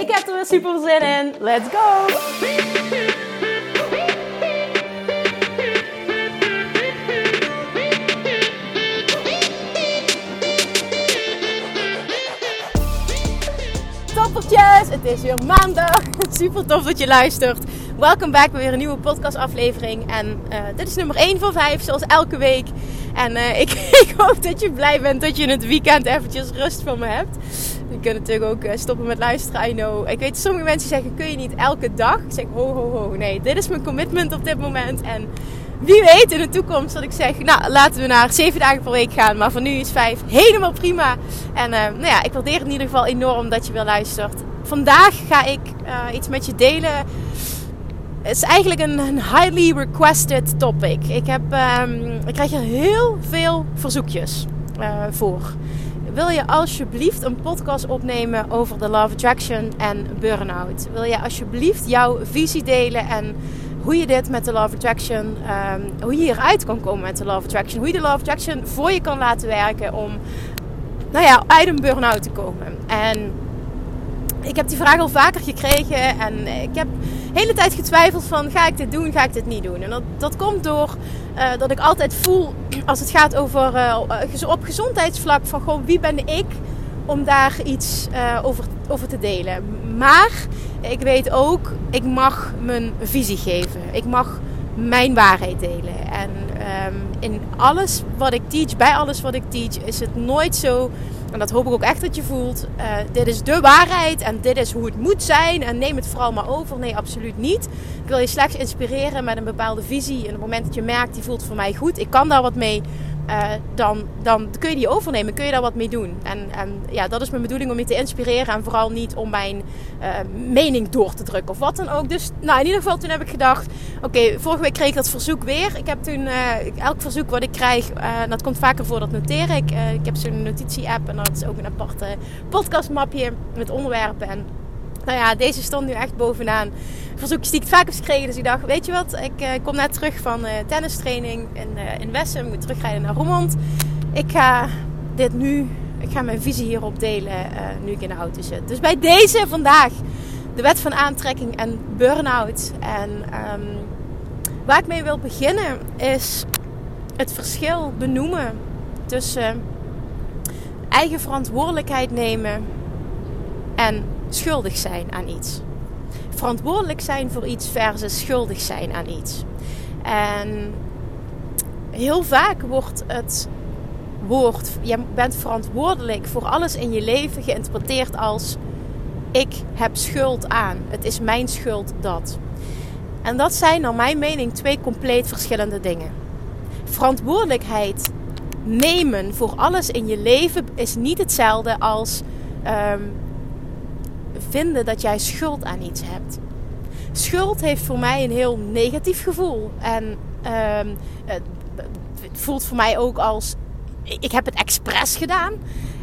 Ik heb er weer super zin in. Let's go! Toppertjes, het is weer maandag. Super tof dat je luistert. Welkom back bij weer een nieuwe podcastaflevering. En uh, dit is nummer 1 van 5, zoals elke week. En uh, ik, ik, hoop dat je blij bent dat je in het weekend eventjes rust van me hebt. Je kunt natuurlijk ook uh, stoppen met luisteren, I know. Ik weet, sommige mensen zeggen, kun je niet elke dag? Ik zeg, ho, ho, ho. Nee, dit is mijn commitment op dit moment. En wie weet in de toekomst dat ik zeg, nou, laten we naar 7 dagen per week gaan. Maar voor nu is 5 helemaal prima. En nou ja, ik waardeer het in ieder geval enorm dat je weer luistert. Vandaag ga ik iets met je delen het is eigenlijk een, een, highly requested topic. Ik, heb, um, ik krijg er heel veel verzoekjes voor. Wil je alsjeblieft een podcast opnemen over de Love Attraction en burn-out? Wil je alsjeblieft jouw visie delen en hoe je dit met de Love Attraction, um, hoe je hieruit kan komen met de Love Attraction, hoe je de Love Attraction voor je kan laten werken om, nou ja, uit een burn-out te komen. En ik heb die vraag al vaker gekregen en ik heb de hele tijd getwijfeld van ga ik dit doen, ga ik dit niet doen. En dat, dat komt door uh, dat ik altijd voel als het gaat over uh, op gezondheidsvlak van gewoon wie ben ik om daar iets over, over te delen. Maar ik weet ook, ik mag mijn visie geven. Ik mag mijn waarheid delen. En um, in alles wat ik teach, bij alles wat ik teach, is het nooit zo en dat hoop ik ook echt dat je voelt. Uh, dit is de waarheid en dit is hoe het moet zijn. En neem het vooral maar over. Nee, absoluut niet. Ik wil je slechts inspireren met een bepaalde visie. En op het moment dat je merkt, die voelt voor mij goed. Ik kan daar wat mee. Uh, dan, dan kun je die overnemen, kun je daar wat mee doen. En, ja, dat is mijn bedoeling om je te inspireren en vooral niet om mijn uh, mening door te drukken of wat dan ook. Dus nou, in ieder geval toen heb ik gedacht, oké, okay, vorige week kreeg ik dat verzoek weer. Ik heb toen, uh, elk verzoek wat ik krijg, dat komt vaker voor, dat noteer ik. ik heb zo'n notitie-app en dat is ook een aparte podcastmapje met onderwerpen en nou ja, deze stond nu echt bovenaan. Verzoekjes die ik vaak heb gekregen. Dus ik dacht, weet je wat, ik uh, kom net terug van uh, tennistraining in, uh, in Wessen. Ik moet terugrijden naar Roermond. Ik ga dit nu, ik ga mijn visie hierop delen nu ik in de auto zit. Dus bij deze vandaag de wet van aantrekking en burn-out. En um, waar ik mee wil beginnen is het verschil benoemen tussen eigen verantwoordelijkheid nemen en schuldig zijn aan iets. Verantwoordelijk zijn voor iets versus schuldig zijn aan iets. En heel vaak wordt het woord, je bent verantwoordelijk voor alles in je leven geïnterpreteerd als ik heb schuld aan. Het is mijn schuld dat. En dat zijn naar mijn mening twee compleet verschillende dingen. Verantwoordelijkheid nemen voor alles in je leven is niet hetzelfde als um, dat jij schuld aan iets hebt. Schuld heeft voor mij een heel negatief gevoel. En uh, het voelt voor mij ook als ik heb het expres gedaan.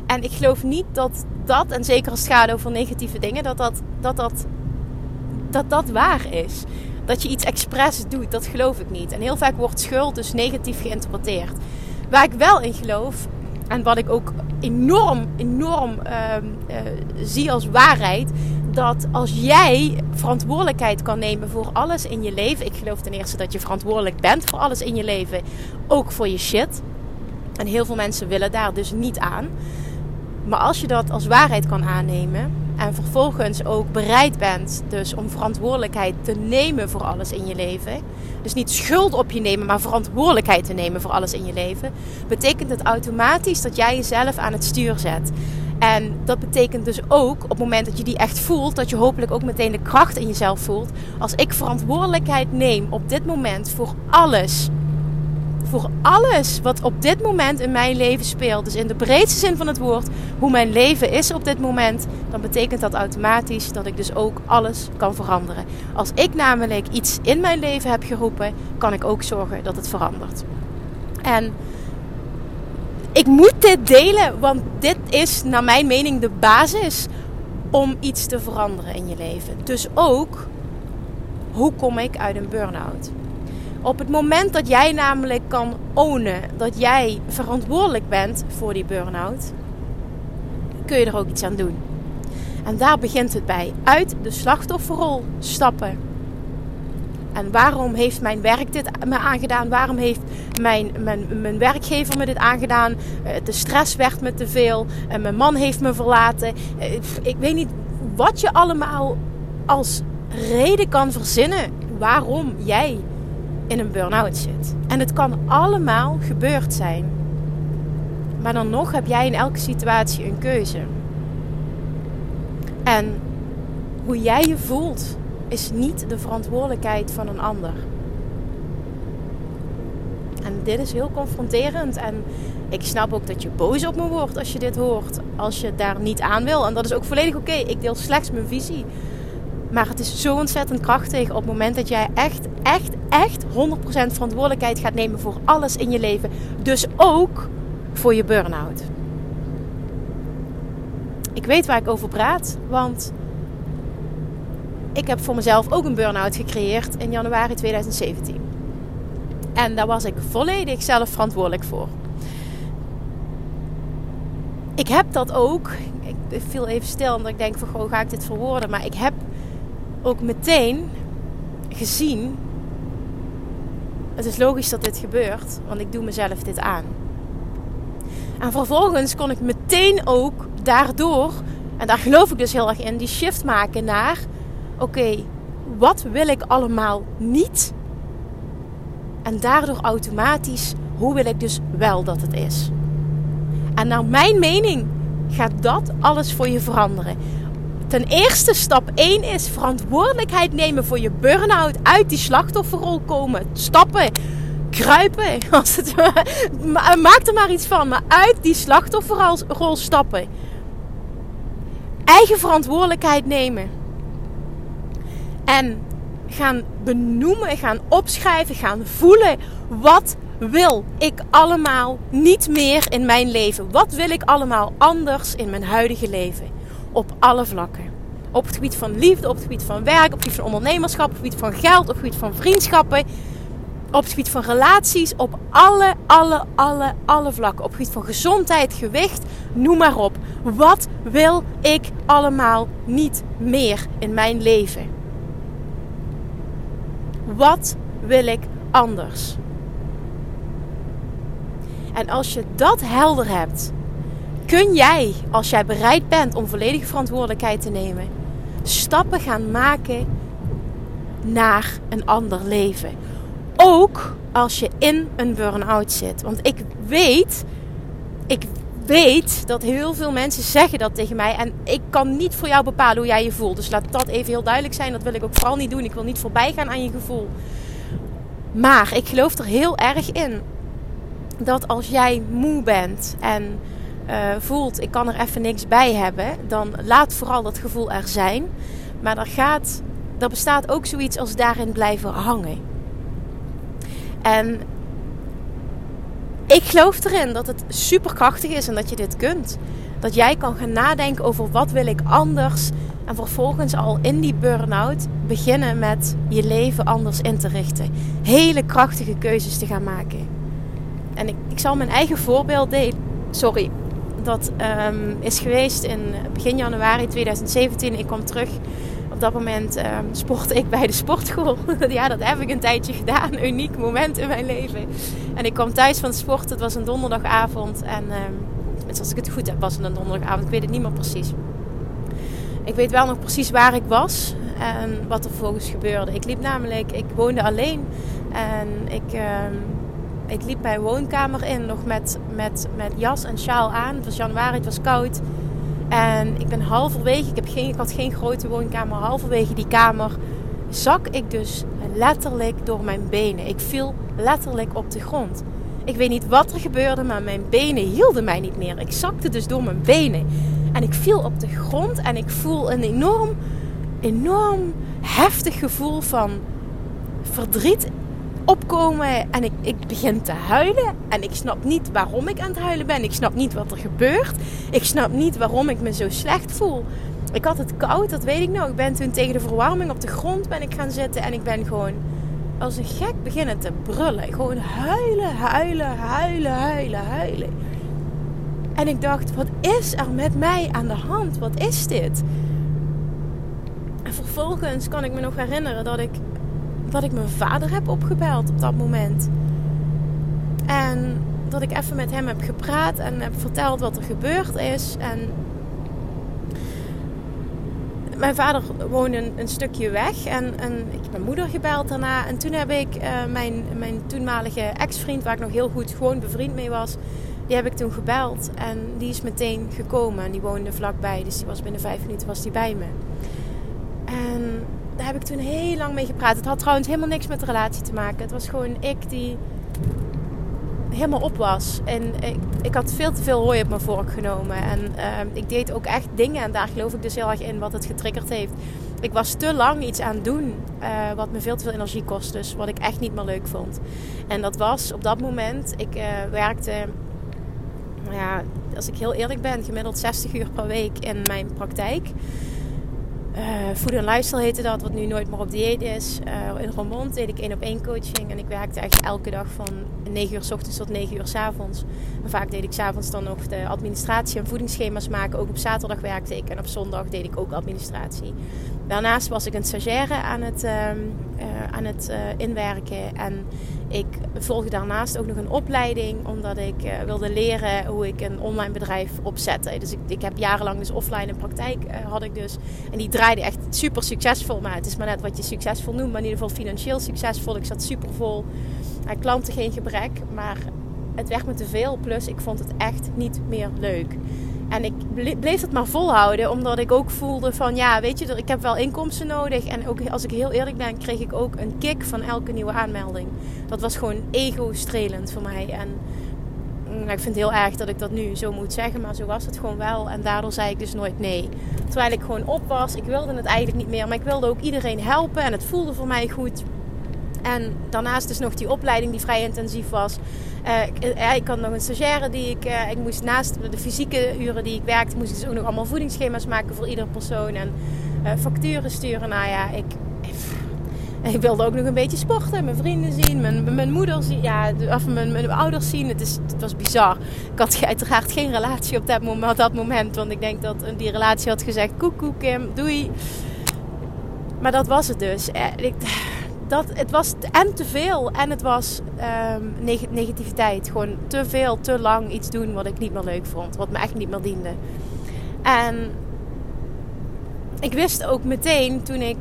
En ik geloof niet dat dat, en zeker als het over negatieve dingen, dat dat, dat, dat, dat, dat waar is. Dat je iets expres doet, dat geloof ik niet. En heel vaak wordt schuld dus negatief geïnterpreteerd. Waar ik wel in geloof, en wat ik ook enorm, enorm uh, uh, zie als waarheid. Dat als jij verantwoordelijkheid kan nemen voor alles in je leven. Ik geloof ten eerste dat je verantwoordelijk bent voor alles in je leven. Ook voor je shit. En heel veel mensen willen daar dus niet aan. Maar als je dat als waarheid kan aannemen en vervolgens ook bereid bent dus om verantwoordelijkheid te nemen voor alles in je leven. Dus niet schuld op je nemen, maar verantwoordelijkheid te nemen voor alles in je leven. Betekent het automatisch dat jij jezelf aan het stuur zet. En dat betekent dus ook op het moment dat je die echt voelt, dat je hopelijk ook meteen de kracht in jezelf voelt. Als ik verantwoordelijkheid neem op dit moment voor alles voor alles wat op dit moment in mijn leven speelt, dus in de breedste zin van het woord, hoe mijn leven is op dit moment, dan betekent dat automatisch dat ik dus ook alles kan veranderen. Als ik namelijk iets in mijn leven heb geroepen, kan ik ook zorgen dat het verandert. En ik moet dit delen, want dit is naar mijn mening de basis om iets te veranderen in je leven. Dus ook, hoe kom ik uit een burn-out? Op het moment dat jij namelijk kan ownen dat jij verantwoordelijk bent voor die burn-out, kun je er ook iets aan doen. En daar begint het bij. Uit de slachtofferrol stappen. En waarom heeft mijn werk dit me aangedaan? Waarom heeft mijn, mijn, mijn werkgever me dit aangedaan? Eh, de stress werd me te veel. En mijn man heeft me verlaten. Eh, ik weet niet wat je allemaal als reden kan verzinnen waarom jij in een burn-out zit. En het kan allemaal gebeurd zijn. Maar dan nog heb jij in elke situatie een keuze. En hoe jij je voelt is niet de verantwoordelijkheid van een ander. En dit is heel confronterend. En ik snap ook dat je boos op me wordt als je dit hoort. Als je daar niet aan wil. En dat is ook volledig oké. Ik deel slechts mijn visie. Maar het is zo ontzettend krachtig op het moment dat jij echt, echt, echt 100% verantwoordelijkheid gaat nemen voor alles in je leven. Dus ook voor je burn-out. Ik weet waar ik over praat, want ik heb voor mezelf ook een burn-out gecreëerd in januari 2017. En daar was ik volledig zelf verantwoordelijk voor. Ik heb dat ook. Ik viel even stil omdat ik denk van, goh, ga ik dit verwoorden? Maar ik heb ook meteen gezien. Het is logisch dat dit gebeurt, want ik doe mezelf dit aan. En vervolgens kon ik meteen ook daardoor, en daar geloof ik dus heel erg in, die shift maken naar: oké, wat wil ik allemaal niet? En daardoor automatisch, hoe wil ik dus wel dat het is? En naar mijn mening gaat dat alles voor je veranderen. Ten eerste, stap 1 is verantwoordelijkheid nemen voor je burn-out. Uit die slachtofferrol komen. Stappen. Kruipen. Als het, maak er maar iets van. Maar uit die slachtofferrol stappen. Eigen verantwoordelijkheid nemen. En gaan benoemen, gaan opschrijven, gaan voelen. Wat wil ik allemaal niet meer in mijn leven? Wat wil ik allemaal anders in mijn huidige leven? Op alle vlakken. Op het gebied van liefde, op het gebied van werk, op het gebied van ondernemerschap, op het gebied van geld, op het gebied van vriendschappen. Op het gebied van relaties, op alle, alle, alle, alle vlakken. Op het gebied van gezondheid, gewicht, noem maar op. Wat wil ik allemaal niet meer in mijn leven? Wat wil ik anders? En als je dat helder hebt, kun jij, als jij bereid bent om volledige verantwoordelijkheid te nemen, stappen gaan maken naar een ander leven. Ook als je in een burn-out zit. Want ik weet, ik weet dat heel veel mensen zeggen dat tegen mij. En ik kan niet voor jou bepalen hoe jij je voelt. Dus laat dat even heel duidelijk zijn. Dat wil ik ook vooral niet doen. Ik wil niet voorbij gaan aan je gevoel. Maar ik geloof er heel erg in dat als jij moe bent en uh, voelt, ik kan er even niks bij hebben, dan laat vooral dat gevoel er zijn. Maar er, gaat, er bestaat ook zoiets als daarin blijven hangen. En ik geloof erin dat het superkrachtig is en dat je dit kunt. Dat jij kan gaan nadenken over wat wil ik anders. En vervolgens al in die burn-out beginnen met je leven anders in te richten. Hele krachtige keuzes te gaan maken. En ik, ik zal mijn eigen voorbeeld delen. Sorry, dat um, is geweest in begin januari 2017. Ik kwam terug. Op dat moment um, sportte ik bij de sportschool. ja, dat heb ik een tijdje gedaan. Een uniek moment in mijn leven. En ik kwam thuis van sport. Het was een donderdagavond. En um, als ik het goed heb, was het een donderdagavond. Ik weet het niet meer precies. Ik weet wel nog precies waar ik was en wat er vervolgens gebeurde. Ik liep namelijk, ik woonde alleen en ik ik liep mijn woonkamer in nog met, met, met jas en sjaal aan. Het was januari, het was koud. En ik ben halverwege, ik, heb geen, ik had geen grote woonkamer, halverwege die kamer zak ik dus letterlijk door mijn benen. Ik viel letterlijk op de grond. Ik weet niet wat er gebeurde, maar mijn benen hielden mij niet meer. Ik zakte dus door mijn benen. En ik viel op de grond en ik voel een enorm, enorm heftig gevoel van verdriet opkomen. En ik, ik begin te huilen. En ik snap niet waarom ik aan het huilen ben. Ik snap niet wat er gebeurt. Ik snap niet waarom ik me zo slecht voel. Ik had het koud, dat weet ik nog. Ik ben toen tegen de verwarming op de grond ben ik gaan zitten. En ik ben gewoon als een gek beginnen te brullen. Gewoon huilen, huilen, huilen, huilen, huilen. En ik dacht, wat is er met mij aan de hand? Wat is dit? En vervolgens kan ik me nog herinneren dat ik, dat ik mijn vader heb opgebeld op dat moment. En dat ik even met hem heb gepraat en heb verteld wat er gebeurd is. En mijn vader woonde een, stukje weg en, en ik heb mijn moeder gebeld daarna. En toen heb ik uh, mijn, mijn toenmalige ex-vriend, waar ik nog heel goed gewoon bevriend mee was, die heb ik toen gebeld. En die is meteen gekomen. En die woonde vlakbij, dus die was binnen vijf minuten was die bij me. Heb ik toen heel lang mee gepraat. Het had trouwens helemaal niks met de relatie te maken. Het was gewoon ik die helemaal op was. En ik, ik had veel te veel hooi op mijn vork genomen. En uh, ik deed ook echt dingen. En daar geloof ik dus heel erg in wat het getriggerd heeft. Ik was te lang iets aan het doen uh, wat me veel te veel energie kost. Dus wat ik echt niet meer leuk vond. En dat was op dat moment. Ik uh, werkte, nou ja, als ik heel eerlijk ben, gemiddeld 60 uur per week in mijn praktijk. Uh, food en lifestyle heette dat, wat nu nooit meer op dieet is. Uh, in Roermond deed ik één op één coaching en ik werkte echt elke dag van 9 uur s ochtends tot 9 uur s avonds. En vaak deed ik s avonds dan nog de administratie en voedingsschema's maken. Ook op zaterdag werkte ik en op zondag deed ik ook administratie. Daarnaast was ik een stagiaire aan het, uh, aan het inwerken en ik volgde daarnaast ook nog een opleiding, omdat ik uh, wilde leren hoe ik een online bedrijf opzette. Dus ik, ik heb jarenlang dus offline een praktijk uh, had ik dus. En die draaide echt super succesvol. Maar het is maar net wat je succesvol noemt. Maar in ieder geval financieel succesvol. Ik zat super vol. Uh, klanten geen gebrek. Maar het werd me te veel. Plus ik vond het echt niet meer leuk. En ik bleef het maar volhouden, omdat ik ook voelde van ja, weet je, ik heb wel inkomsten nodig. En ook als ik heel eerlijk ben, kreeg ik ook een kick van elke nieuwe aanmelding. Dat was gewoon ego-strelend voor mij. En mm, ik vind het heel erg dat ik dat nu zo moet zeggen, maar zo was het gewoon wel. En daardoor zei ik dus nooit nee. Terwijl ik gewoon op was, ik wilde het eigenlijk niet meer, maar ik wilde ook iedereen helpen en het voelde voor mij goed. En daarnaast dus nog die opleiding die vrij intensief was. Ik, uh, ik, had nog een stagiaire die ik... Uh, ik moest naast de fysieke uren die ik werkte... moest ik dus ook nog allemaal voedingsschema's maken voor iedere persoon. En facturen sturen. Nou ja, ik... Ik wilde ook nog een beetje sporten, mijn vrienden zien, mijn, mijn moeder zien, ja, of mijn, mijn ouders zien. Het, is, het was bizar. Ik had uiteraard geen relatie op dat, moment, dat moment, want ik denk dat die relatie had gezegd: Koekoek, Kim, doei. Maar dat was het dus. Ik, dat, het was en te veel en het was um, negativiteit. Gewoon te veel, te lang iets doen wat ik niet meer leuk vond. Wat me echt niet meer diende. En ik wist ook meteen toen ik...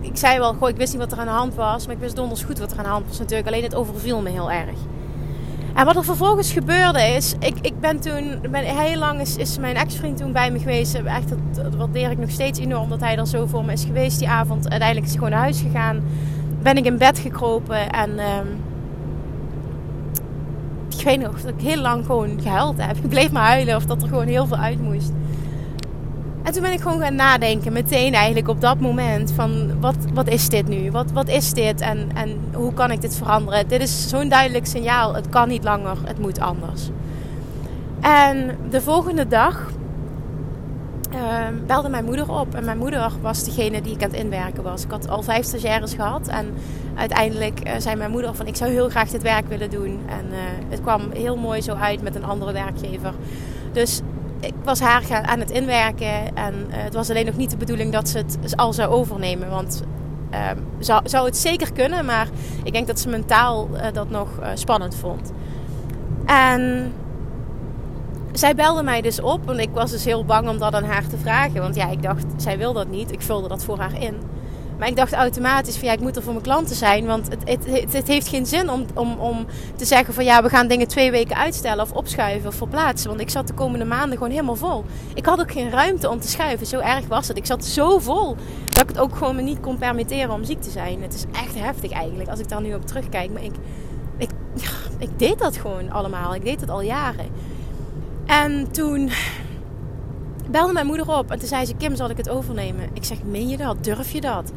Ik zei wel, goh, ik wist niet wat er aan de hand was. Maar ik wist donders goed wat er aan de hand was natuurlijk. Alleen het overviel me heel erg. En wat er vervolgens gebeurde is, ik, ik ben toen, ben, heel lang is, is mijn ex-vriend toen bij me geweest. Echt, dat, dat waardeer ik nog steeds enorm dat hij er zo voor me is geweest die avond. Uiteindelijk is hij gewoon naar huis gegaan. Ben ik in bed gekropen en um, ik weet nog dat ik heel lang gewoon gehuild heb. Ik bleef maar huilen of dat er gewoon heel veel uit moest. En toen ben ik gewoon gaan nadenken, meteen eigenlijk op dat moment, van wat, wat is dit nu? Wat, wat is dit en, en hoe kan ik dit veranderen? Dit is zo'n duidelijk signaal, het kan niet langer, het moet anders. En de volgende dag uh, belde mijn moeder op. En mijn moeder was degene die ik aan het inwerken was. Ik had al vijf stagiaires gehad. En uiteindelijk uh, zei mijn moeder van ik zou heel graag dit werk willen doen. En uh, het kwam heel mooi zo uit met een andere werkgever. Dus ik was haar aan het inwerken. En uh, het was alleen nog niet de bedoeling dat ze het al zou overnemen. Want uh, zou, zou het zeker kunnen, maar ik denk dat ze mentaal uh, dat nog uh, spannend vond. En zij belde mij dus op. En ik was dus heel bang om dat aan haar te vragen. Want ja, ik dacht, zij wil dat niet. Ik vulde dat voor haar in. Maar ik dacht automatisch van ja, ik moet er voor mijn klanten zijn. Want het, het, het, heeft geen zin om, om, om te zeggen van ja, we gaan dingen twee weken uitstellen of opschuiven of verplaatsen. Want ik zat de komende maanden gewoon helemaal vol. Ik had ook geen ruimte om te schuiven. Zo erg was het. Ik zat zo vol dat ik het ook gewoon me niet kon permitteren om ziek te zijn. Het is echt heftig eigenlijk als ik daar nu op terugkijk. Maar ik, ik, ik deed dat gewoon allemaal. Ik deed het al jaren. En toen belde mijn moeder op en toen zei ze: Kim, zal ik het overnemen? Ik zeg: Meen je dat? Durf je dat?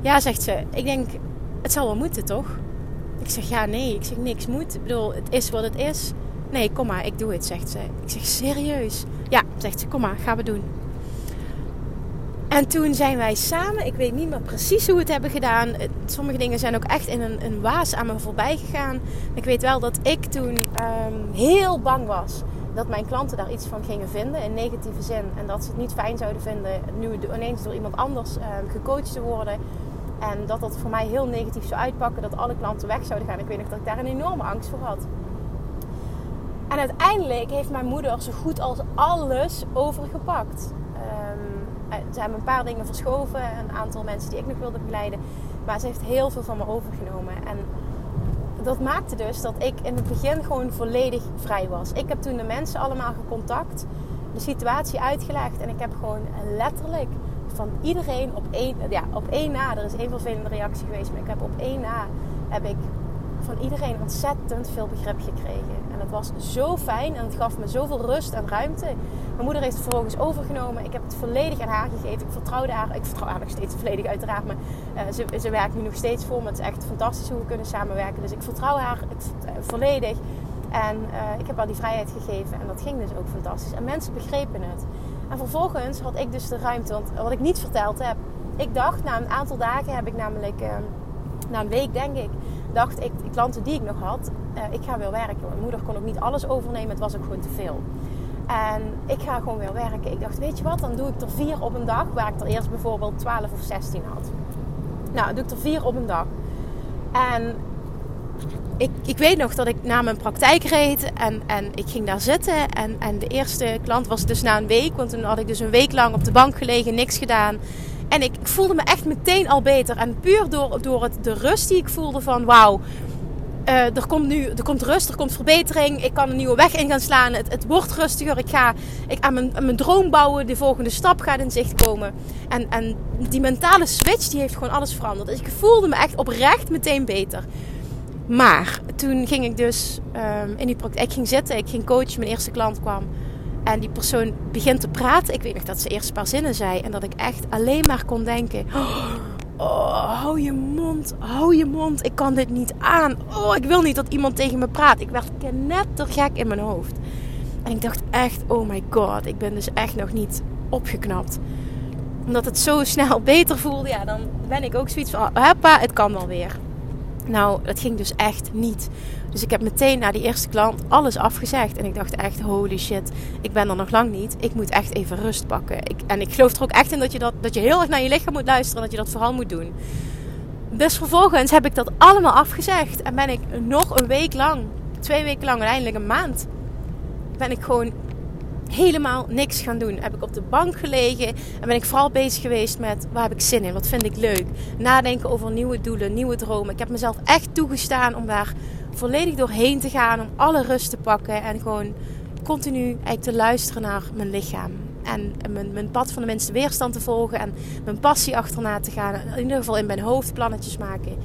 Ja, zegt ze. Ik denk: Het zal wel moeten, toch? Ik zeg: Ja, nee. Ik zeg: Niks moet. Ik bedoel, het is wat het is. Nee, kom maar, ik doe het, zegt ze. Ik zeg: Serieus? Ja, zegt ze: Kom maar, gaan we doen. En toen zijn wij samen, ik weet niet meer precies hoe we het hebben gedaan. Sommige dingen zijn ook echt in een, een waas aan me voorbij gegaan. Ik weet wel dat ik toen um, heel bang was dat mijn klanten daar iets van gingen vinden in negatieve zin. En dat ze het niet fijn zouden vinden nu ineens door iemand anders uh, gecoacht te worden. En dat dat voor mij heel negatief zou uitpakken. Dat alle klanten weg zouden gaan. Ik weet nog dat ik daar een enorme angst voor had. En uiteindelijk heeft mijn moeder zo goed als alles overgepakt. Um, ze hebben een paar dingen verschoven. Een aantal mensen die ik nog wilde begeleiden. Maar ze heeft heel veel van me overgenomen. En dat maakte dus dat ik in het begin gewoon volledig vrij was. Ik heb toen de mensen allemaal gecontact, de situatie uitgelegd en ik heb gewoon letterlijk van iedereen op één, ja, op één na, er is één vervelende reactie geweest, maar ik heb op één na heb ik van iedereen ontzettend veel begrip gekregen. En het was zo fijn en het gaf me zoveel rust en ruimte. Mijn moeder heeft het vervolgens overgenomen. Ik heb het volledig aan haar gegeven. Ik vertrouwde haar. Ik vertrouw haar nog steeds volledig uiteraard. Maar uh, ze, ze werkt nu nog steeds voor me. Het is echt fantastisch hoe we kunnen samenwerken. Dus ik vertrouw haar uh, volledig. En uh, ik heb haar die vrijheid gegeven. En dat ging dus ook fantastisch. En mensen begrepen het. En vervolgens had ik dus de ruimte. Want wat ik niet verteld heb. Ik dacht, na een aantal dagen heb ik namelijk... Na een week denk ik dacht ik, de klanten die ik nog had, uh, ik ga weer werken. Mijn moeder kon ook niet alles overnemen, het was ook gewoon te veel. En ik ga gewoon weer werken. Ik dacht, weet je wat, dan doe ik er vier op een dag, waar ik er eerst bijvoorbeeld 12 of 16 had. Nou, doe ik er vier op een dag. En ik, ik weet nog dat ik naar mijn praktijk reed en, en ik ging daar zitten. En, en de eerste klant was dus na een week, want toen had ik dus een week lang op de bank gelegen, niks gedaan. En ik, voelde me echt meteen al beter. En puur door, door het, de rust die ik voelde van wauw. Uh, er komt nu er komt rust, er komt verbetering. Ik kan een nieuwe weg in gaan slaan. Het, het wordt rustiger. Ik ga ik aan, mijn, mijn droom bouwen. De volgende stap gaat in zicht komen. En, en die mentale switch die heeft gewoon alles veranderd. Dus ik voelde me echt oprecht meteen beter. Maar toen ging ik dus um, in die praktijk. Ik ging zitten, ik ging coachen. Mijn eerste klant kwam. En die persoon begint te praten. Ik weet nog dat ze eerst een paar zinnen zei. En dat ik echt alleen maar kon denken. Oh, hou je mond, hou je mond. Ik kan dit niet aan. Oh, ik wil niet dat iemand tegen me praat. Ik werd knettergek in mijn hoofd. En ik dacht echt, oh my god. Ik ben dus echt nog niet opgeknapt. Omdat het zo snel beter voelde. Ja, dan ben ik ook zoiets van, hoppa, het kan wel weer. Nou, het ging dus echt niet. Dus ik heb meteen na die eerste klant alles afgezegd. En ik dacht echt, holy shit, ik ben er nog lang niet. Ik moet echt even rust pakken. Ik, en ik geloof er ook echt in dat je, dat, dat je heel erg naar je lichaam moet luisteren. En dat je dat vooral moet doen. Dus vervolgens heb ik dat allemaal afgezegd. En ben ik nog een week lang, twee weken lang, uiteindelijk een maand, ben ik gewoon helemaal niks gaan doen. Heb ik op de bank gelegen en ben ik vooral bezig geweest met waar heb ik zin in, wat vind ik leuk. Nadenken over nieuwe doelen, nieuwe dromen. Ik heb mezelf echt toegestaan om daar volledig doorheen te gaan, om alle rust te pakken en gewoon continu eigenlijk te luisteren naar mijn lichaam. En mijn, mijn pad van de minste weerstand te volgen en mijn passie achterna te gaan. In ieder geval in mijn hoofd plannetjes maken.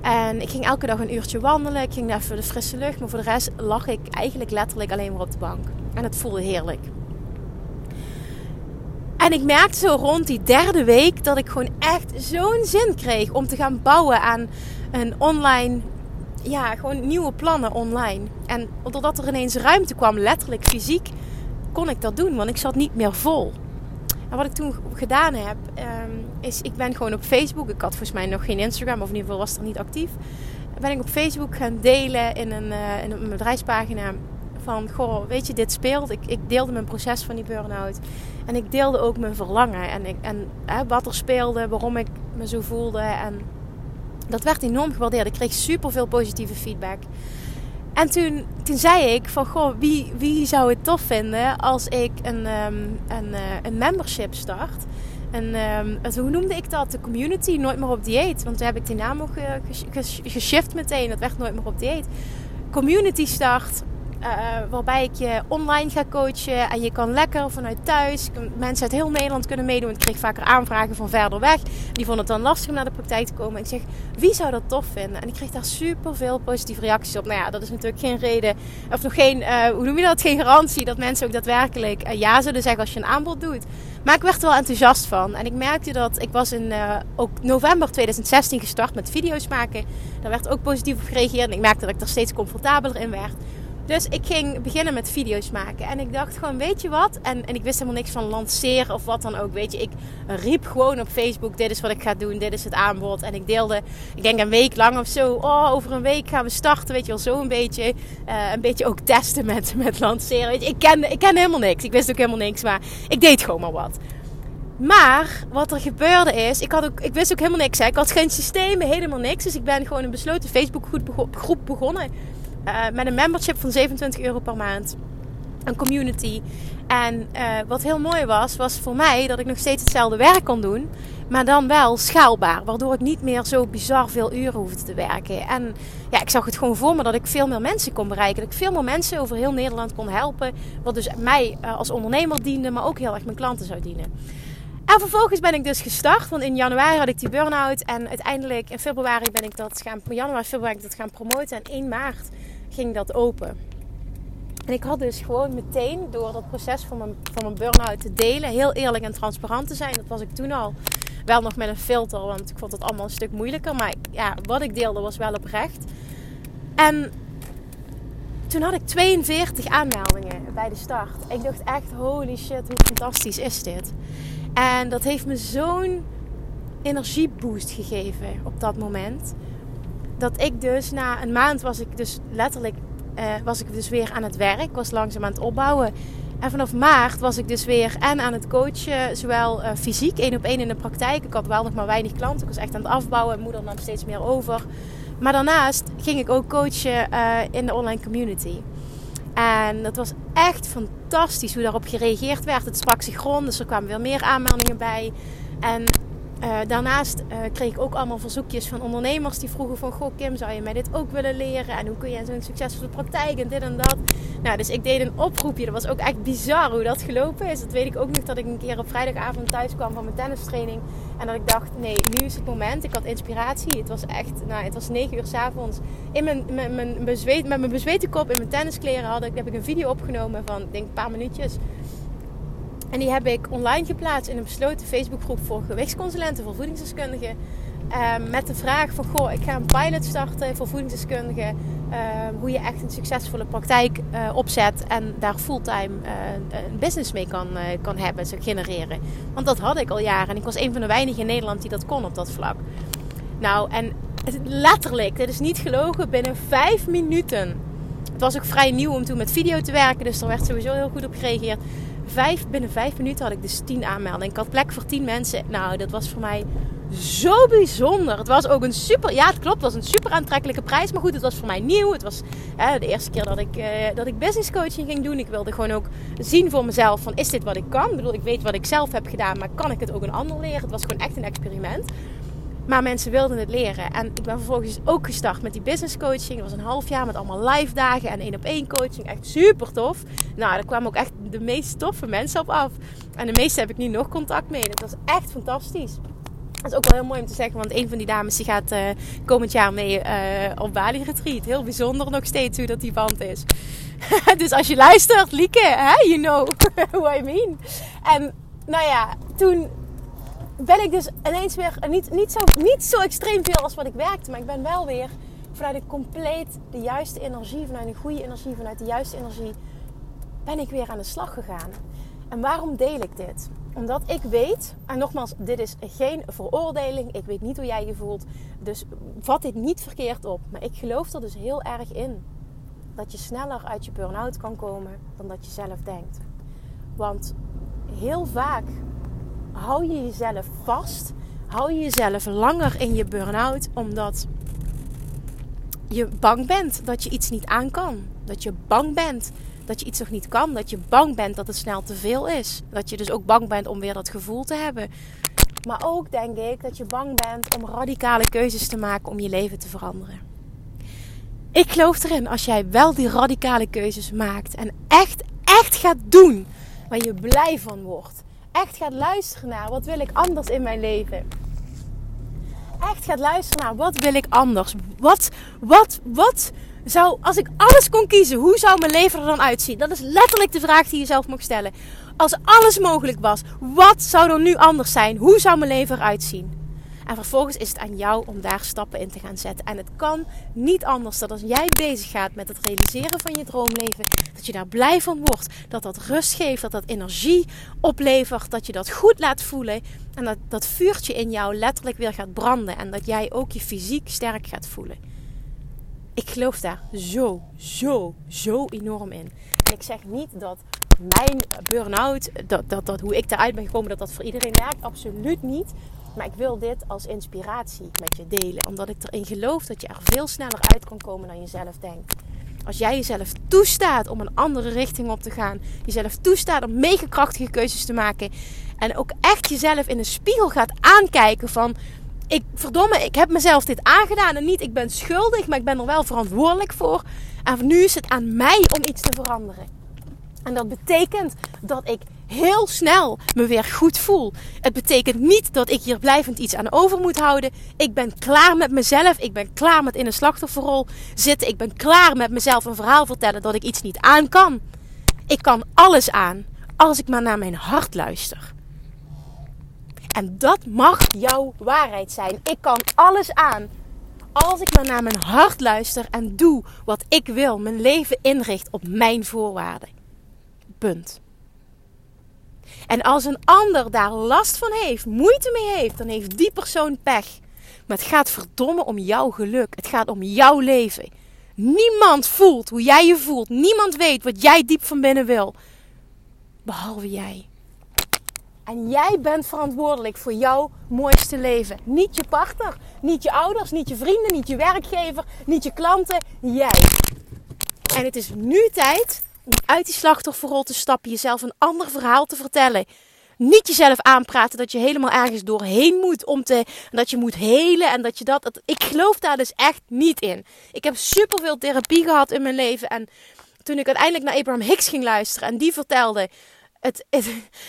En ik ging elke dag een uurtje wandelen. Ik ging even de frisse lucht. Maar voor de rest lag ik eigenlijk letterlijk alleen maar op de bank. En het voelde heerlijk. En ik merkte zo rond die derde week dat ik gewoon echt zo'n zin kreeg om te gaan bouwen aan een online, ja, gewoon nieuwe plannen online. En doordat er ineens ruimte kwam, letterlijk fysiek, kon ik dat doen, want ik zat niet meer vol. En wat ik toen gedaan heb, um, is ik ben gewoon op Facebook. Ik had volgens mij nog geen Instagram, of in ieder geval was er niet actief. Ben ik op Facebook gaan delen in een, uh, in een bedrijfspagina van, goh, weet je, dit speelt. Ik, ik deelde mijn proces van die burn-out. En ik deelde ook mijn verlangen. En, en wat er speelde, waarom ik me zo voelde. En dat werd enorm gewaardeerd. Ik kreeg super veel positieve feedback. En toen, toen zei ik van, goh, wie, wie zou het tof vinden als ik een, um, een, uh, een membership start? een, um, hoe noemde ik dat? De community, nooit meer op dieet. Want toen heb ik die naam ook uh, geshift meteen. Dat werd nooit meer op dieet. Community start. Uh, waarbij ik je online ga coachen. En je kan lekker vanuit thuis. Mensen uit heel Nederland kunnen meedoen. Ik kreeg vaker aanvragen van verder weg. Die vonden het dan lastig om naar de praktijk te komen. Ik zeg, wie zou dat tof vinden? En ik kreeg daar super veel positieve reacties op. Nou ja, dat is natuurlijk geen reden. Of nog geen, uh, hoe noem je dat? Geen garantie dat mensen ook daadwerkelijk uh, ja zullen zeggen als je een aanbod doet. Maar ik werd er wel enthousiast van. En ik merkte dat ik was in ook november 2016 gestart met video's maken. Daar werd ook positief op gereageerd. En ik merkte dat ik er steeds comfortabeler in werd. Dus ik ging beginnen met video's maken. En ik dacht gewoon, weet je wat? En, en ik wist helemaal niks van lanceren of wat dan ook. Weet je, ik riep gewoon op Facebook: dit is wat ik ga doen, dit is het aanbod. En ik deelde, ik denk een week lang of zo. Oh, over een week gaan we starten. Weet je wel, zo een beetje. Uh, een beetje ook testen met, met lanceren. Weet je, ik kende, ik kende helemaal niks. Ik wist ook helemaal niks, maar ik deed gewoon maar wat. Maar wat er gebeurde is, ik, had ook, ik wist ook helemaal niks. Hè. Ik had geen systeem, helemaal niks. Dus ik ben gewoon een besloten Facebookgroep begonnen uh, met een membership van 27 euro per maand. Een community. En uh, wat heel mooi was, was voor mij dat ik nog steeds hetzelfde werk kon doen. Maar dan wel schaalbaar. Waardoor ik niet meer zo bizar veel uren hoefde te werken. En ja, ik zag het gewoon voor me dat ik veel meer mensen kon bereiken. Dat ik veel meer mensen over heel Nederland kon helpen. Wat dus mij uh, als ondernemer diende, maar ook heel erg mijn klanten zou dienen. En vervolgens ben ik dus gestart. Want in januari had ik die burn-out. En uiteindelijk in februari ben ik dat gaan, januari, februari ben ik dat gaan promoten. En 1 maart ging dat open. En ik had dus gewoon meteen door dat proces van mijn, van mijn burn-out te delen, heel eerlijk en transparant te zijn. Dat was ik toen al. Wel nog met een filter, want ik vond het allemaal een stuk moeilijker. Maar ja, wat ik deelde was wel oprecht. En toen had ik 42 aanmeldingen bij de start. Ik dacht echt, holy shit, hoe fantastisch is dit? En dat heeft me zo'n energieboost gegeven op dat moment dat ik dus na een maand was ik dus letterlijk uh, was ik dus weer aan het werk. was langzaam aan het opbouwen. En vanaf maart was ik dus weer en aan het coachen, zowel uh, fysiek, één op één in de praktijk. Ik had wel nog maar weinig klanten. Ik was echt aan het afbouwen. Moeder nam steeds meer over. Maar daarnaast ging ik ook coachen uh, in de online community. En dat was echt fantastisch hoe daarop gereageerd werd. Het sprak zich rond, dus er kwamen weer meer aanmeldingen bij. En uh, daarnaast uh, kreeg ik ook allemaal verzoekjes van ondernemers die vroegen van... Goh Kim, zou je mij dit ook willen leren? En hoe kun je zo'n succesvolle praktijk en dit en dat? Nou, dus ik deed een oproepje. Dat was ook echt bizar hoe dat gelopen is. Dat weet ik ook nog dat ik een keer op vrijdagavond thuis kwam van mijn tennistraining. En dat ik dacht, nee, nu is het moment. Ik had inspiratie. Het was echt, nou, het was negen uur s'avonds. In mijn, mijn, mijn met mijn bezweten kop in mijn tenniskleren had ik, heb ik een video opgenomen van, denk een paar minuutjes... En die heb ik online geplaatst in een besloten Facebookgroep voor gewichtsconsulenten, voor voedingsdeskundigen. Um, met de vraag van, goh, ik ga een pilot starten voor voedingsdeskundigen. Um, hoe je echt een succesvolle praktijk uh, opzet en daar fulltime uh, een business mee kan, uh, kan hebben, zo genereren. Want dat had ik al jaren en ik was een van de weinigen in Nederland die dat kon op dat vlak. Nou, en letterlijk, dit is niet gelogen, binnen vijf minuten. Het was ook vrij nieuw om toen met video te werken, dus er werd sowieso heel goed op gereageerd binnen vijf minuten had ik dus tien aanmeldingen. Ik had plek voor tien mensen. Nou, dat was voor mij zo bijzonder. Het was ook een super, ja het klopt, het was een super aantrekkelijke prijs. Maar goed, het was voor mij nieuw. Het was hè, de eerste keer dat ik, uh, dat ik business coaching ging doen. Ik wilde gewoon ook zien voor mezelf van is dit wat ik kan? Ik bedoel, ik weet wat ik zelf heb gedaan, maar kan ik het ook een ander leren? Het was gewoon echt een experiment. Maar mensen wilden het leren. En ik ben vervolgens ook gestart met die business coaching. Dat was een half jaar met allemaal live dagen en één op één coaching. Echt super tof. Nou, daar kwamen ook echt de meest toffe mensen op af. En de meeste heb ik nu nog contact mee. Dat was echt fantastisch. Dat is ook wel heel mooi om te zeggen, want een van die dames die gaat uh, komend jaar mee uh, op Bali Retreat. Heel bijzonder nog steeds hoe dat die band is. dus als je luistert, Lieke, hè, you know what I mean. En nou ja, toen ben ik dus ineens weer niet, niet, zo, niet zo extreem veel als wat ik werkte. Maar ik ben wel weer vanuit een compleet de juiste energie, vanuit een goede energie, vanuit de juiste energie, ben ik weer aan de slag gegaan. En waarom deel ik dit? Omdat ik weet, en nogmaals, dit is geen veroordeling. Ik weet niet hoe jij je voelt. Dus vat dit niet verkeerd op. Maar ik geloof er dus heel erg in. Dat je sneller uit je burn-out kan komen dan dat je zelf denkt. Want heel vaak hou je jezelf vast. Hou je jezelf langer in je burn-out omdat je bang bent dat je iets niet aan kan. Dat je bang bent dat je iets nog niet kan. Dat je bang bent dat het snel te veel is. Dat je dus ook bang bent om weer dat gevoel te hebben. Maar ook denk ik dat je bang bent om radicale keuzes te maken om je leven te veranderen. Ik geloof erin als jij wel die radicale keuzes maakt en echt, echt gaat doen waar je blij van wordt. Echt gaat luisteren naar wat wil ik anders in mijn leven. Echt gaat luisteren naar wat wil ik anders. Wat, wat, wat zou, als ik alles kon kiezen, hoe zou mijn leven er dan uitzien? Dat is letterlijk de vraag die je zelf mag stellen. Als alles mogelijk was, wat zou er nu anders zijn? Hoe zou mijn leven eruit zien? En vervolgens is het aan jou om daar stappen in te gaan zetten. En het kan niet anders dan als jij bezig gaat met het realiseren van je droomleven, dat je daar blij van wordt, dat dat rust geeft, dat dat energie oplevert, dat je dat goed laat voelen en dat dat vuurtje in jou letterlijk weer gaat branden en dat jij ook je fysiek sterk gaat voelen. Ik geloof daar zo, zo, zo enorm in. En ik zeg niet dat mijn burn-out, dat, dat, dat hoe ik eruit ben gekomen, dat dat voor iedereen werkt. Absoluut niet. Maar ik wil dit als inspiratie met je delen. Omdat ik erin geloof dat je er veel sneller uit kan komen dan je zelf denkt. Als jij jezelf toestaat om een andere richting op te gaan. Jezelf toestaat om mega krachtige keuzes te maken. En ook echt jezelf in de spiegel gaat aankijken van... Ik, verdomme, ik heb mezelf dit aangedaan en niet ik ben schuldig, maar ik ben er wel verantwoordelijk voor. En nu is het aan mij om iets te veranderen. En dat betekent dat ik heel snel me weer goed voel. Het betekent niet dat ik hier blijvend iets aan over moet houden. Ik ben klaar met mezelf. Ik ben klaar met in een slachtofferrol zitten. Ik ben klaar met mezelf een verhaal vertellen dat ik iets niet aan kan. Ik kan alles aan als ik maar naar mijn hart luister. En dat mag jouw waarheid zijn. Ik kan alles aan als ik maar naar mijn hart luister en doe wat ik wil, mijn leven inricht op mijn voorwaarden. Punt. En als een ander daar last van heeft, moeite mee heeft, dan heeft die persoon pech. Maar het gaat verdomme om jouw geluk. Het gaat om jouw leven. Niemand voelt hoe jij je voelt. Niemand weet wat jij diep van binnen wil. Behalve jij. En jij bent verantwoordelijk voor jouw mooiste leven. Niet je partner, niet je ouders, niet je vrienden, niet je werkgever, niet je klanten. Jij. En het is nu tijd uit die slachtofferrol te stappen, jezelf een ander verhaal te vertellen. Niet jezelf aanpraten dat je helemaal ergens doorheen moet om te, dat je moet helen en dat je dat, dat. Ik geloof daar dus echt niet in. Ik heb superveel therapie gehad in mijn leven en toen ik uiteindelijk naar Abraham Hicks ging luisteren en die vertelde het, het,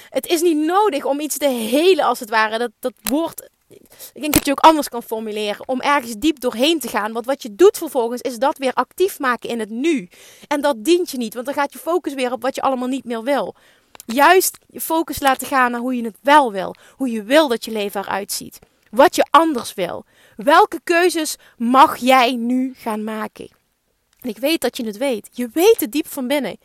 het, is niet nodig om iets te helen, als het ware. Dat, dat woord, ik denk dat je ook anders kan formuleren. Om ergens diep doorheen te gaan. Want wat je doet vervolgens, is dat weer actief maken in het nu. En dat dient je niet, want dan gaat je focus weer op wat je allemaal niet meer wil. Juist je focus laten gaan naar hoe je het wel wil. Hoe je wil dat je leven eruit ziet. Wat je anders wil. Welke keuzes mag jij nu gaan maken? En ik weet dat je het weet. Je weet het diep van binnen.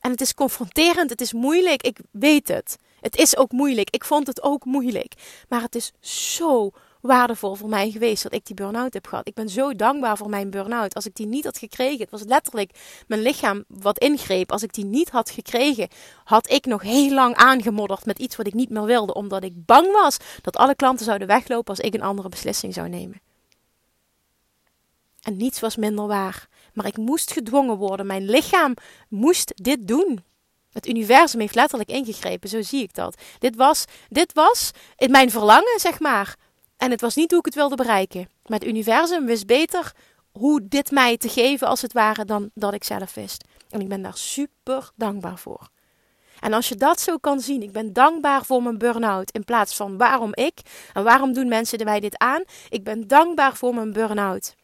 En het is confronterend, het is moeilijk, ik weet het. Het is ook moeilijk, ik vond het ook moeilijk. Maar het is zo waardevol voor mij geweest dat ik die burn-out heb gehad. Ik ben zo dankbaar voor mijn burn-out. Als ik die niet had gekregen, het was letterlijk mijn lichaam wat ingreep. Als ik die niet had gekregen, had ik nog heel lang aangemodderd met iets wat ik niet meer wilde. Omdat ik bang was dat alle klanten zouden weglopen als ik een andere beslissing zou nemen. En niets was minder waar. Maar ik moest gedwongen worden. Mijn lichaam moest dit doen. Het universum heeft letterlijk ingegrepen, zo zie ik dat. Dit was, dit was in mijn verlangen, zeg maar. En het was niet hoe ik het wilde bereiken. Maar het universum wist beter hoe dit mij te geven, als het ware, dan dat ik zelf wist. En ik ben daar super dankbaar voor. En als je dat zo kan zien, ik ben dankbaar voor mijn burn-out in plaats van waarom ik en waarom doen mensen mij dit aan. Ik ben dankbaar voor mijn burn-out.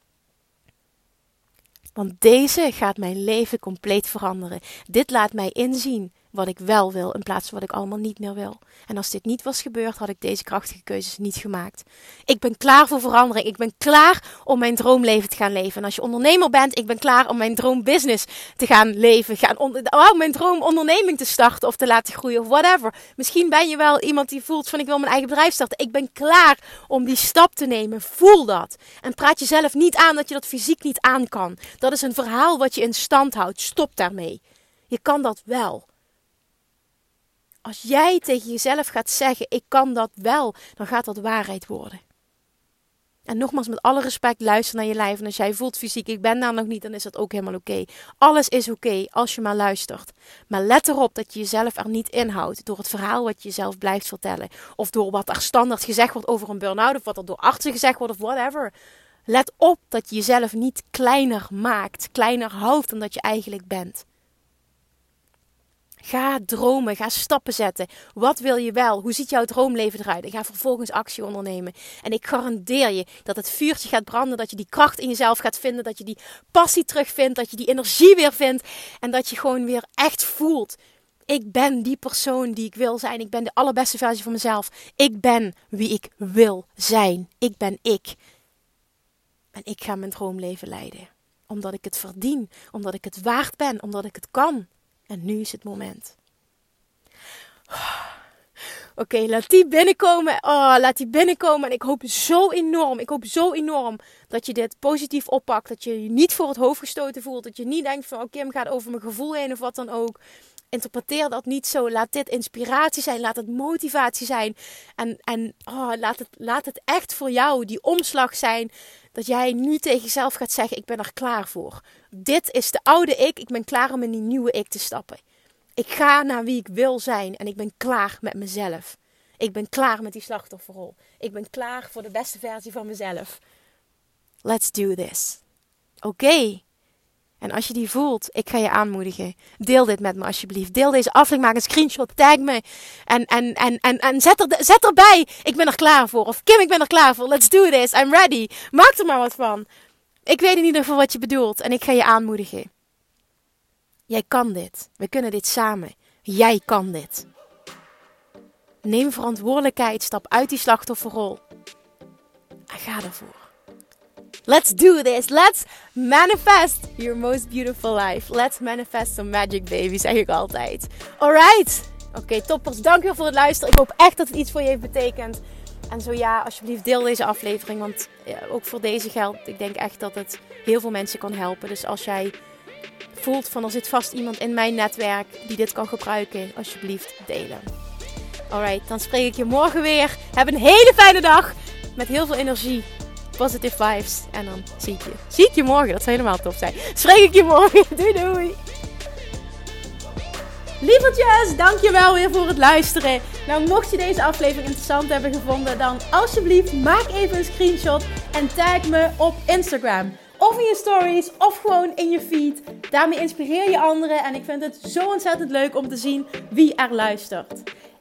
Want deze gaat mijn leven compleet veranderen. Dit laat mij inzien wat ik wel wil in plaats van wat ik allemaal niet meer wil. En als dit niet was gebeurd, had ik deze krachtige keuzes niet gemaakt. Ik ben klaar voor verandering. Ik ben klaar om mijn droomleven te gaan leven. En als je ondernemer bent, ik ben klaar om mijn droombusiness te gaan leven. Gaan oh, mijn droomonderneming te starten of te laten groeien of whatever. Misschien ben je wel iemand die voelt van ik wil mijn eigen bedrijf starten. Ik ben klaar om die stap te nemen. Voel dat. En praat jezelf niet aan dat je dat fysiek niet aan kan. Dat is een verhaal wat je in stand houdt. Stop daarmee. Je kan dat wel. Als jij tegen jezelf gaat zeggen: Ik kan dat wel, dan gaat dat waarheid worden. En nogmaals, met alle respect, luister naar je lijf. En als jij voelt fysiek, ik ben daar nog niet, dan is dat ook helemaal oké. Alles is oké als je maar luistert. Maar let erop dat je jezelf er niet inhoudt door het verhaal wat je jezelf blijft vertellen. Of door wat er standaard gezegd wordt over een burn-out, of wat er door artsen gezegd wordt, of whatever. Let op dat je jezelf niet kleiner maakt, kleiner houdt dan dat je eigenlijk bent. Ga dromen, ga stappen zetten. Wat wil je wel? Hoe ziet jouw droomleven eruit? En ga vervolgens actie ondernemen. En ik garandeer je dat het vuurtje gaat branden, dat je die kracht in jezelf gaat vinden, dat je die passie terugvindt, dat je die energie weer vindt en dat je gewoon weer echt voelt. Ik ben die persoon die ik wil zijn. Ik ben de allerbeste versie van mezelf. Ik ben wie ik wil zijn. Ik ben ik. En ik ga mijn droomleven leiden. Omdat ik het verdien, omdat ik het waard ben, omdat ik het kan. En nu is het moment. Oké, laat die binnenkomen. Oh, laat die binnenkomen. En ik hoop zo enorm, ik hoop zo enorm dat je dit positief oppakt. Dat je je niet voor het hoofd gestoten voelt. Dat je niet denkt van, oh Kim gaat over mijn gevoel heen of wat dan ook. Interpreteer dat niet zo. Laat dit inspiratie zijn. Laat het motivatie zijn. En, en oh, laat, het, laat het echt voor jou die omslag zijn. Dat jij nu tegen jezelf gaat zeggen: Ik ben er klaar voor. Dit is de oude ik. Ik ben klaar om in die nieuwe ik te stappen. Ik ga naar wie ik wil zijn. En ik ben klaar met mezelf. Ik ben klaar met die slachtofferrol. Ik ben klaar voor de beste versie van mezelf. Let's do this. Oké. En als je die voelt, ik ga je aanmoedigen. Deel dit met me alsjeblieft. Deel deze aflevering, maak een screenshot, tag me. En, en, en, en, en zet, er, zet erbij, ik ben er klaar voor. Of Kim, ik ben er klaar voor. Let's do this, I'm ready. Maak er maar wat van. Ik weet in ieder geval wat je bedoelt en ik ga je aanmoedigen. Jij kan dit. We kunnen dit samen. Jij kan dit. Neem verantwoordelijkheid, stap uit die slachtofferrol. En ga ervoor. Let's do this. Let's manifest your most beautiful life. Let's manifest some magic, baby, zeg ik altijd. Alright. Oké, okay, toppers. Dankjewel voor het luisteren. Ik hoop echt dat het iets voor je heeft betekend. En zo ja, alsjeblieft deel deze aflevering. Want ook voor deze geldt. Ik denk echt dat het heel veel mensen kan helpen. Dus als jij voelt van er zit vast iemand in mijn netwerk die dit kan gebruiken. Alsjeblieft delen. Alright, dan spreek ik je morgen weer. Heb een hele fijne dag. Met heel veel energie positive vibes. En dan zie ik je. Zie ik je morgen. Dat zou helemaal tof zijn. Spreek ik je morgen. Doei doei. Lievertjes, dankjewel weer voor het luisteren. Nou, mocht je deze aflevering interessant hebben gevonden, dan alsjeblieft maak even een screenshot en tag me op Instagram. Of in je stories, of gewoon in je feed. Daarmee inspireer je anderen en ik vind het zo ontzettend leuk om te zien wie er luistert.